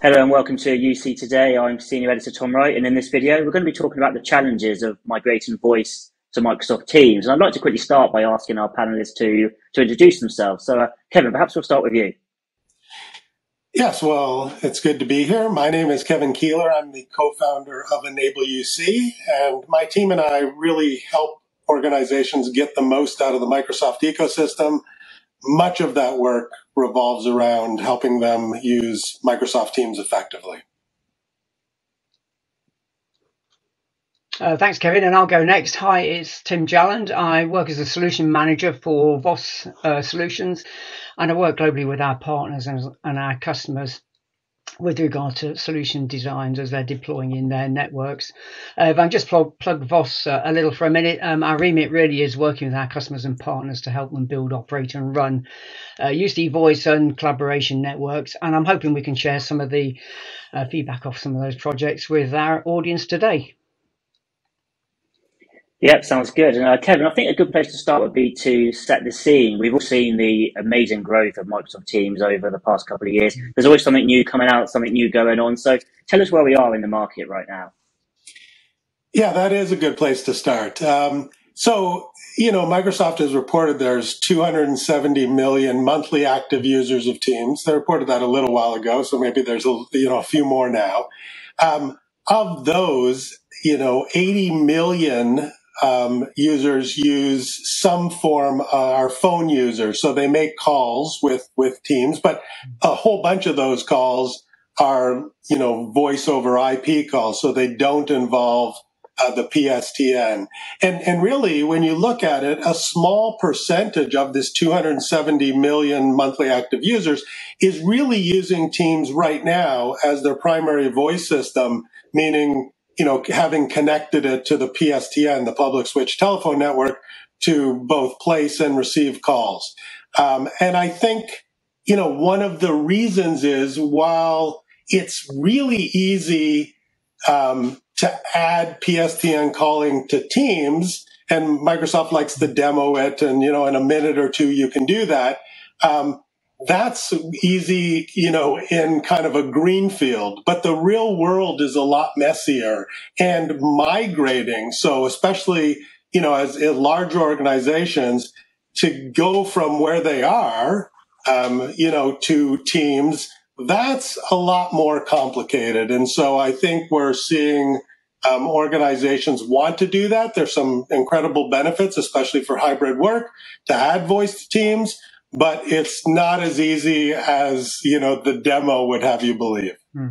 Hello and welcome to UC Today. I'm Senior Editor Tom Wright, and in this video, we're going to be talking about the challenges of migrating voice to Microsoft Teams. And I'd like to quickly start by asking our panelists to, to introduce themselves. So, uh, Kevin, perhaps we'll start with you. Yes, well, it's good to be here. My name is Kevin Kieller. I'm the co founder of Enable UC, and my team and I really help organizations get the most out of the Microsoft ecosystem. Much of that work revolves around helping them use Microsoft Teams effectively. Uh, thanks, Kevin. And I'll go next. Hi, it's Tim Jalland. I work as a solution manager for Voss uh, Solutions, and I work globally with our partners and, and our customers with regard to solution designs as they're deploying in their networks. Uh, if I just plug, plug Voss uh, a little for a minute, um, our remit really is working with our customers and partners to help them build, operate, and run uh, UC voice and collaboration networks. And I'm hoping we can share some of the uh, feedback off some of those projects with our audience today. Yep, sounds good. And uh, Kevin, I think a good place to start would be to set the scene. We've all seen the amazing growth of Microsoft Teams over the past couple of years. There's always something new coming out, something new going on. So tell us where we are in the market right now. Yeah, that is a good place to start. Um, so, you know, Microsoft has reported there's 270 million monthly active users of Teams. They reported that a little while ago, so maybe there's a you know a few more now. Um, of those, you know, 80 million um, users use some form uh, are phone users, so they make calls with with Teams, but a whole bunch of those calls are you know voice over IP calls, so they don't involve uh, the PSTN. And and really, when you look at it, a small percentage of this 270 million monthly active users is really using Teams right now as their primary voice system, meaning you know, having connected it to the PSTN, the public switch telephone network, to both place and receive calls. Um, and I think, you know, one of the reasons is while it's really easy um, to add PSTN calling to Teams, and Microsoft likes to demo it, and you know, in a minute or two you can do that. Um, that's easy, you know, in kind of a green field, but the real world is a lot messier and migrating. So especially, you know, as, as large organizations to go from where they are, um, you know, to teams, that's a lot more complicated. And so I think we're seeing um, organizations want to do that. There's some incredible benefits, especially for hybrid work, to add voice to teams but it's not as easy as you know the demo would have you believe. Hmm.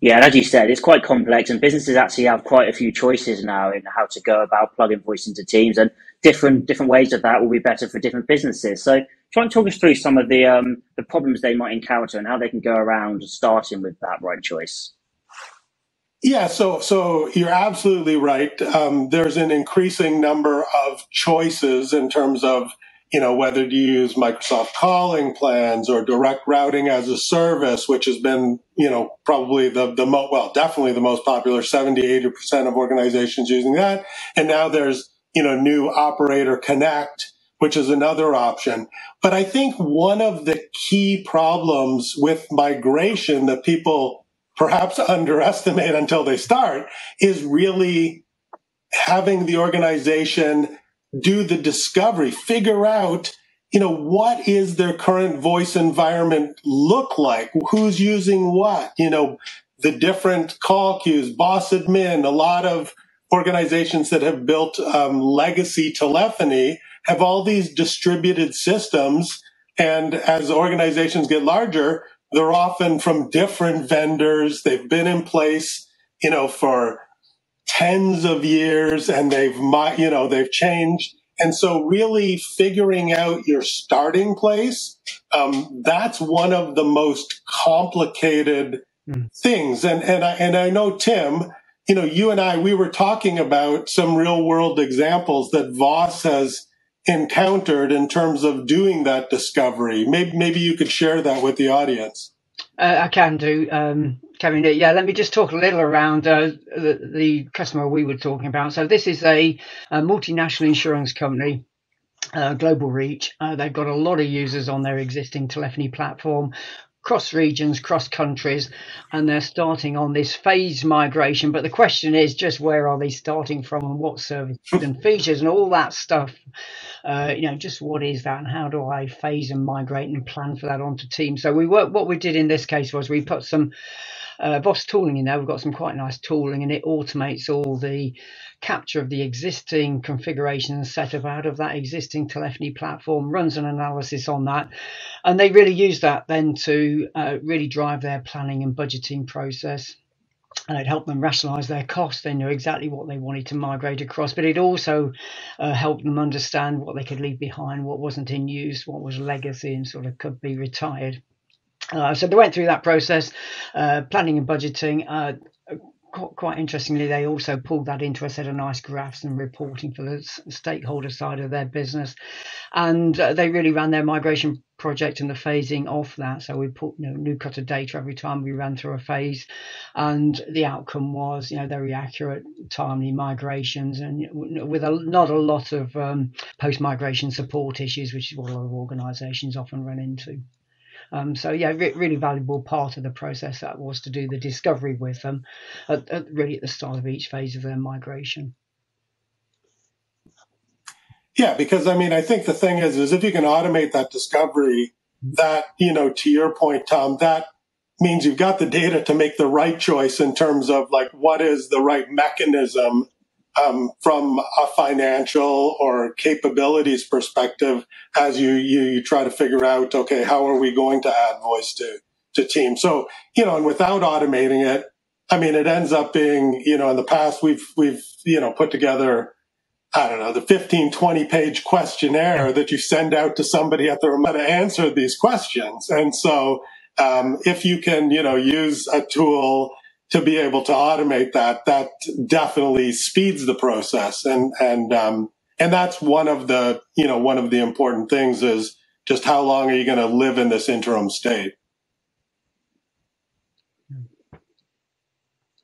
Yeah, and as you said, it's quite complex, and businesses actually have quite a few choices now in how to go about plugging voice into Teams, and different different ways of that will be better for different businesses. So, try and talk us through some of the um, the problems they might encounter and how they can go around starting with that right choice. Yeah, so so you're absolutely right. Um, there's an increasing number of choices in terms of you know, whether to use Microsoft calling plans or direct routing as a service, which has been, you know, probably the, the most, well, definitely the most popular, 70, 80% of organizations using that. And now there's, you know, new operator connect, which is another option. But I think one of the key problems with migration that people perhaps underestimate until they start is really having the organization do the discovery, figure out, you know, what is their current voice environment look like? Who's using what? You know, the different call queues, boss admin, a lot of organizations that have built um, legacy telephony have all these distributed systems. And as organizations get larger, they're often from different vendors. They've been in place, you know, for tens of years and they've, you know, they've changed. And so really figuring out your starting place, um, that's one of the most complicated mm. things. And, and I, and I know Tim, you know, you and I, we were talking about some real world examples that Voss has encountered in terms of doing that discovery. Maybe, maybe you could share that with the audience. Uh, I can do. Um, Kevin, yeah, let me just talk a little around uh, the, the, customer we were talking about. So this is a, a multinational insurance company, uh, global reach. Uh, they've got a lot of users on their existing telephony platform cross regions, cross countries, and they're starting on this phase migration. But the question is just where are they starting from and what services and features and all that stuff. Uh, you know, just what is that and how do I phase and migrate and plan for that onto Teams? So we work, what we did in this case was we put some uh, Voss tooling in there. We've got some quite nice tooling and it automates all the capture of the existing configuration and setup out of that existing telephony platform, runs an analysis on that, and they really use that then to uh, really drive their planning and budgeting process. And it helped them rationalize their costs. They knew exactly what they wanted to migrate across, but it also uh, helped them understand what they could leave behind, what wasn't in use, what was legacy, and sort of could be retired. Uh, so they went through that process, uh, planning and budgeting. Uh, quite interestingly, they also pulled that into a set of nice graphs and reporting for the stakeholder side of their business, and uh, they really ran their migration project and the phasing of that. So we put you know, new cut of data every time we ran through a phase, and the outcome was you know very accurate, timely migrations, and with a, not a lot of um, post migration support issues, which is what a lot of organisations often run into. Um, so yeah, re- really valuable part of the process that was to do the discovery with them, at, at really at the start of each phase of their migration. Yeah, because I mean, I think the thing is, is if you can automate that discovery, that you know, to your point, Tom, that means you've got the data to make the right choice in terms of like what is the right mechanism um, from a financial or capabilities perspective as you, you, you try to figure out, okay, how are we going to add voice to, to team? So, you know, and without automating it, I mean, it ends up being, you know, in the past, we've, we've, you know, put together, I don't know, the 15, 20 page questionnaire that you send out to somebody at the remote to answer these questions. And so, um, if you can, you know, use a tool to be able to automate that, that definitely speeds the process. And, and, um, and that's one of the, you know, one of the important things is just how long are you going to live in this interim state?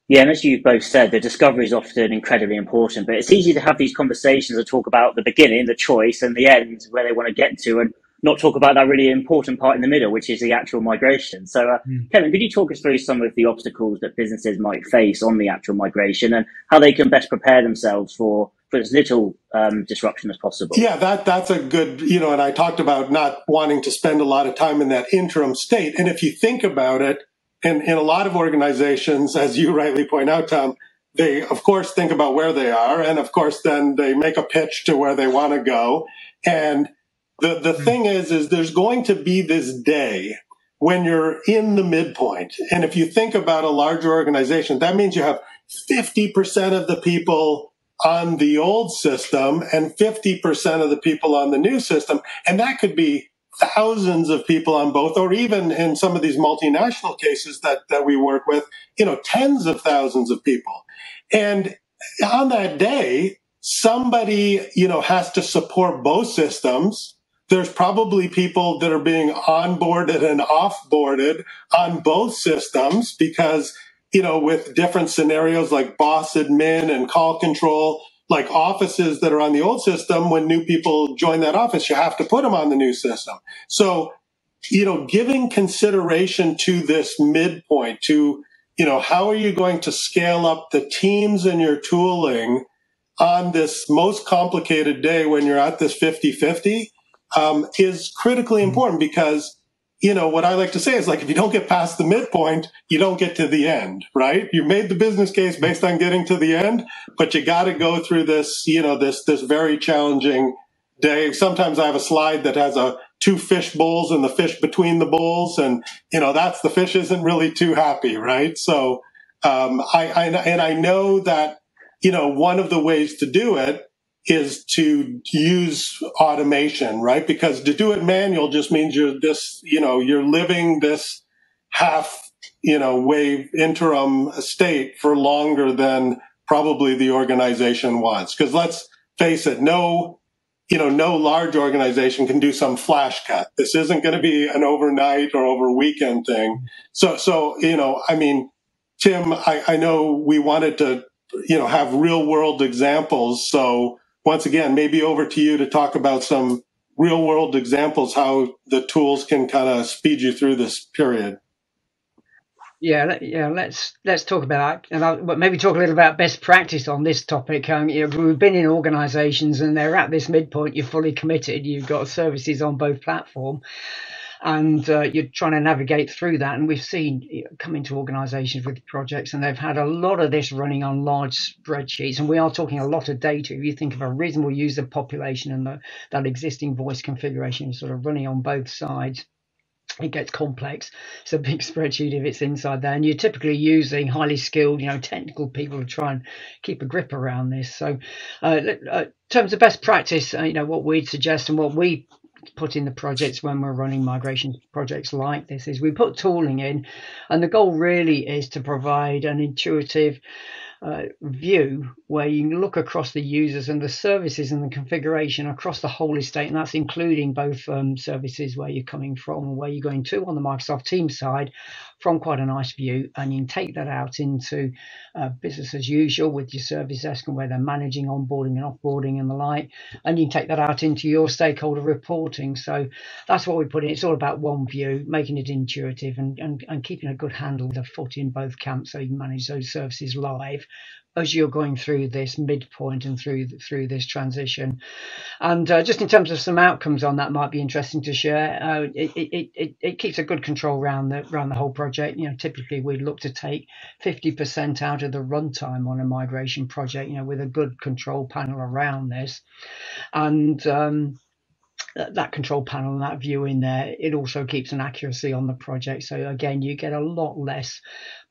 Yeah, and as you've both said, the discovery is often incredibly important, but it's easy to have these conversations and talk about the beginning, the choice, and the end, where they want to get to. And not talk about that really important part in the middle, which is the actual migration. So, uh, mm. Kevin, could you talk us through some of the obstacles that businesses might face on the actual migration and how they can best prepare themselves for for as little um, disruption as possible? Yeah, that that's a good, you know, and I talked about not wanting to spend a lot of time in that interim state. And if you think about it, in, in a lot of organizations, as you rightly point out, Tom, they of course think about where they are, and of course then they make a pitch to where they want to go. And the, the hmm. thing is, is there's going to be this day when you're in the midpoint. And if you think about a larger organization, that means you have 50% of the people on the old system and 50% of the people on the new system. And that could be thousands of people on both, or even in some of these multinational cases that, that we work with, you know, tens of thousands of people. And on that day, somebody, you know, has to support both systems there's probably people that are being onboarded and offboarded on both systems because, you know, with different scenarios like boss admin and call control, like offices that are on the old system, when new people join that office, you have to put them on the new system. So, you know, giving consideration to this midpoint to, you know, how are you going to scale up the teams and your tooling on this most complicated day when you're at this 50 50? Um, is critically important because you know what I like to say is like if you don't get past the midpoint, you don't get to the end, right? You made the business case based on getting to the end, but you got to go through this, you know, this this very challenging day. Sometimes I have a slide that has a two fish bowls and the fish between the bowls, and you know that's the fish isn't really too happy, right? So um, I, I and I know that you know one of the ways to do it is to use automation, right? Because to do it manual just means you're this, you know, you're living this half, you know, wave interim state for longer than probably the organization wants. Because let's face it, no, you know, no large organization can do some flash cut. This isn't going to be an overnight or over weekend thing. So, so, you know, I mean, Tim, I, I know we wanted to, you know, have real world examples. So, once again, maybe over to you to talk about some real world examples how the tools can kind of speed you through this period. Yeah, yeah. Let's let's talk about that, and I'll, maybe talk a little about best practice on this topic. Um, you know, we've been in organisations and they're at this midpoint. You're fully committed. You've got services on both platform, and uh, you're trying to navigate through that. And we've seen come into organisations with projects, and they've had a lot of this running on large spreadsheets, and we are talking a lot of data. If you think of a reasonable user population and the, that existing voice configuration sort of running on both sides it gets complex. It's a big spreadsheet if it's inside there, and you're typically using highly skilled, you know, technical people to try and keep a grip around this. So, uh, uh, in terms of best practice, uh, you know, what we'd suggest and what we put in the projects when we're running migration projects like this is we put tooling in, and the goal really is to provide an intuitive uh, view where you can look across the users and the services and the configuration across the whole estate, and that's including both um, services where you're coming from and where you're going to on the Microsoft Teams side from quite a nice view. And you can take that out into uh, business as usual with your service desk and where they're managing onboarding and offboarding and the like. And you can take that out into your stakeholder reporting. So that's what we put in. It's all about one view, making it intuitive and, and, and keeping a good handle with a foot in both camps so you can manage those services live as you're going through this midpoint and through through this transition. And uh, just in terms of some outcomes on that, might be interesting to share. Uh, it, it, it, it keeps a good control around the around the whole project. You know, typically we'd look to take 50% out of the runtime on a migration project. You know, with a good control panel around this, and um, that control panel and that view in there, it also keeps an accuracy on the project. So again, you get a lot less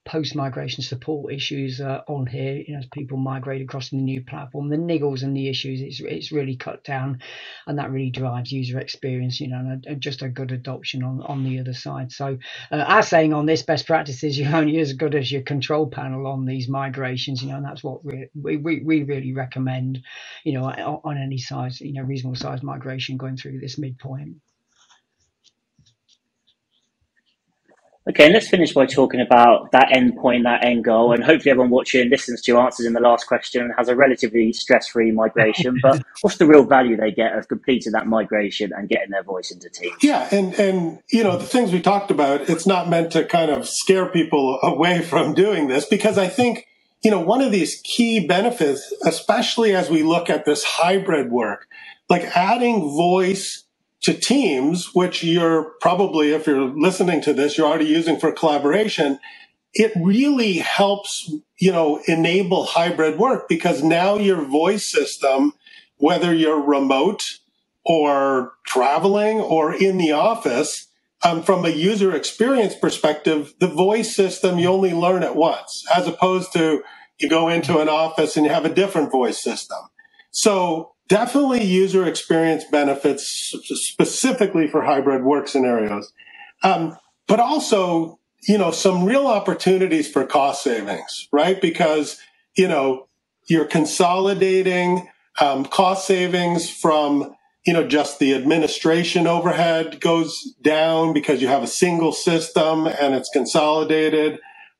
post migration support issues uh, on here. You know, as people migrate across the new platform, the niggles and the issues, it's it's really cut down, and that really drives user experience. You know, and, just a good adoption on on the other side. So, uh, our saying on this best practices, you're only as good as your control panel on these migrations. You know, and that's what we we we really recommend. You know, on any size, you know, reasonable size migration going through this midpoint. Okay, let's finish by talking about that end point, that end goal, and hopefully everyone watching listens to your answers in the last question and has a relatively stress-free migration. but what's the real value they get of completing that migration and getting their voice into Teams? Yeah, and and you know the things we talked about, it's not meant to kind of scare people away from doing this because I think you know one of these key benefits, especially as we look at this hybrid work, like adding voice to Teams, which you're probably, if you're listening to this, you're already using for collaboration. It really helps, you know, enable hybrid work because now your voice system, whether you're remote or traveling or in the office, um, from a user experience perspective, the voice system you only learn it once, as opposed to you go into an office and you have a different voice system. So definitely user experience benefits specifically for hybrid work scenarios. Um, but also, you know, some real opportunities for cost savings, right? Because, you know, you're consolidating um, cost savings from, you know, just the administration overhead goes down because you have a single system and it's consolidated.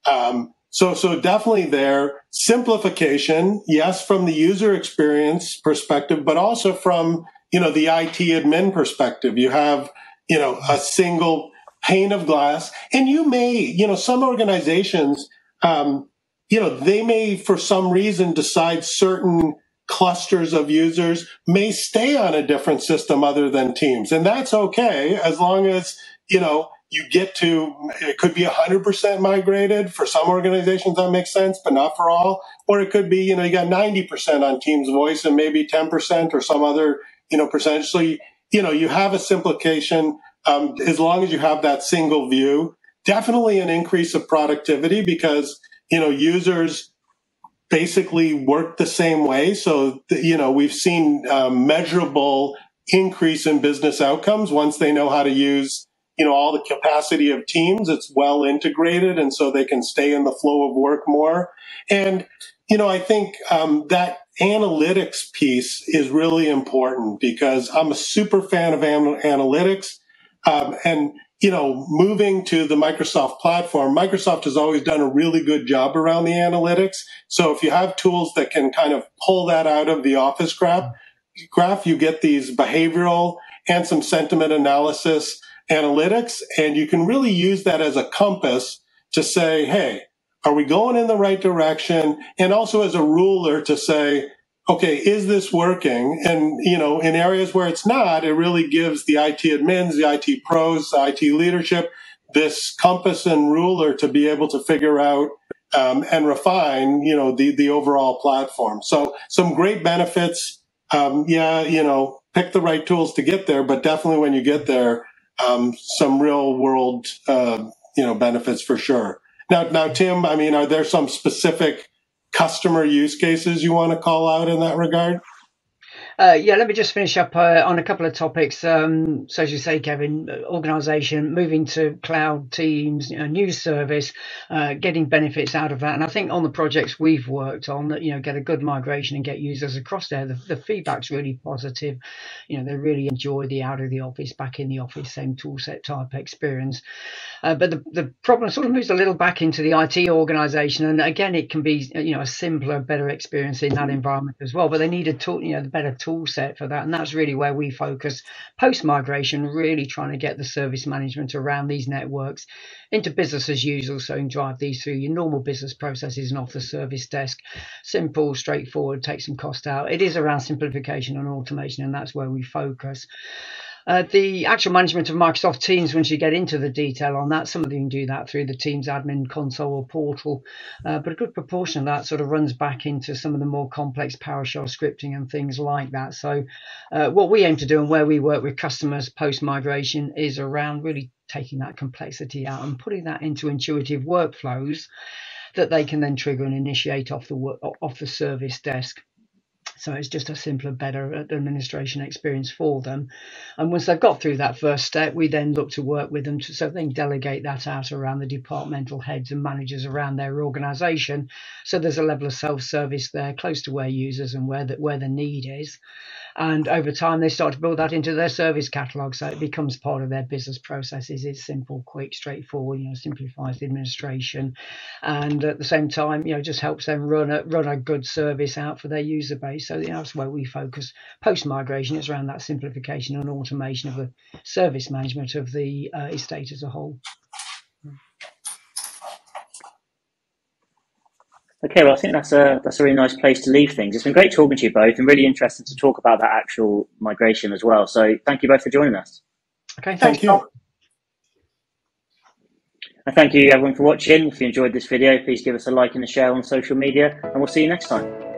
Um, so, so definitely there. Simplification, yes, from the user experience perspective, but also from, you know, the IT admin perspective. You have, you know, a single pane of glass and you may, you know, some organizations, um, you know, they may, for some reason, decide certain clusters of users may stay on a different system other than Teams. And that's okay as long as, you know, you get to it could be 100% migrated. For some organizations that makes sense but not for all. Or it could be you know you got 90% on teams voice and maybe 10% or some other you know percentage. So you, you know you have a simplification. Um, as long as you have that single view definitely an increase of productivity because you know users basically work the same way. So you know we've seen um, measurable increase in business outcomes once they know how to use you know, all the capacity of teams. It's well integrated. And so they can stay in the flow of work more. And, you know, I think um, that analytics piece is really important because I'm a super fan of analytics. Um, and, you know, moving to the Microsoft platform, Microsoft has always done a really good job around the analytics. So if you have tools that can kind of pull that out of the office graph, graph, you get these behavioral and some sentiment analysis analytics. And you can really use that as a compass to say, hey, are we going in the right direction? And also as a ruler to say, okay, is this working? And, you know, in areas where it's not, it really gives the IT admins, the IT pros, the IT leadership this compass and ruler to be able to figure out um, and refine, you know, the, the overall platform. So some great benefits. Um, yeah, you know, pick the right tools to get there, but definitely when you get there, um, some real world, uh, you know, benefits for sure. Now, now, Tim, I mean, are there some specific customer use cases you want to call out in that regard? Uh, yeah, let me just finish up uh, on a couple of topics. Um, so, as you say, Kevin, organisation, moving to cloud teams, you know, news service, uh, getting benefits out of that. And I think on the projects we've worked on, that you know, get a good migration and get users across there. The, the feedback's really positive. You know, they really enjoy the out of the office, back in the office, same tool set type experience. Uh, but the the problem sort of moves a little back into the IT organisation, and again, it can be you know a simpler, better experience in that environment as well. But they need a tool, you know, the better tool set for that. And that's really where we focus post migration, really trying to get the service management around these networks into business as usual. So you can drive these through your normal business processes and off the service desk. Simple, straightforward, take some cost out. It is around simplification and automation, and that's where we focus. Uh, the actual management of Microsoft Teams, once you get into the detail on that, some of you can do that through the Teams admin console or portal, uh, but a good proportion of that sort of runs back into some of the more complex PowerShell scripting and things like that. So, uh, what we aim to do and where we work with customers post migration is around really taking that complexity out and putting that into intuitive workflows that they can then trigger and initiate off the off the service desk. So it's just a simpler, better uh, administration experience for them. And once they've got through that first step, we then look to work with them to, so they can delegate that out around the departmental heads and managers around their organisation. So there's a level of self-service there, close to where users and where the, where the need is. And over time, they start to build that into their service catalogue, so it becomes part of their business processes. It's simple, quick, straightforward. You know, simplifies the administration, and at the same time, you know, just helps them run a run a good service out for their user base. So you know, that's where we focus post migration. It's around that simplification and automation of the service management of the uh, estate as a whole. Okay, well, I think that's a that's a really nice place to leave things. It's been great talking to you both, and really interesting to talk about that actual migration as well. So, thank you both for joining us. Okay, thank you. And thank you everyone for watching. If you enjoyed this video, please give us a like and a share on social media, and we'll see you next time.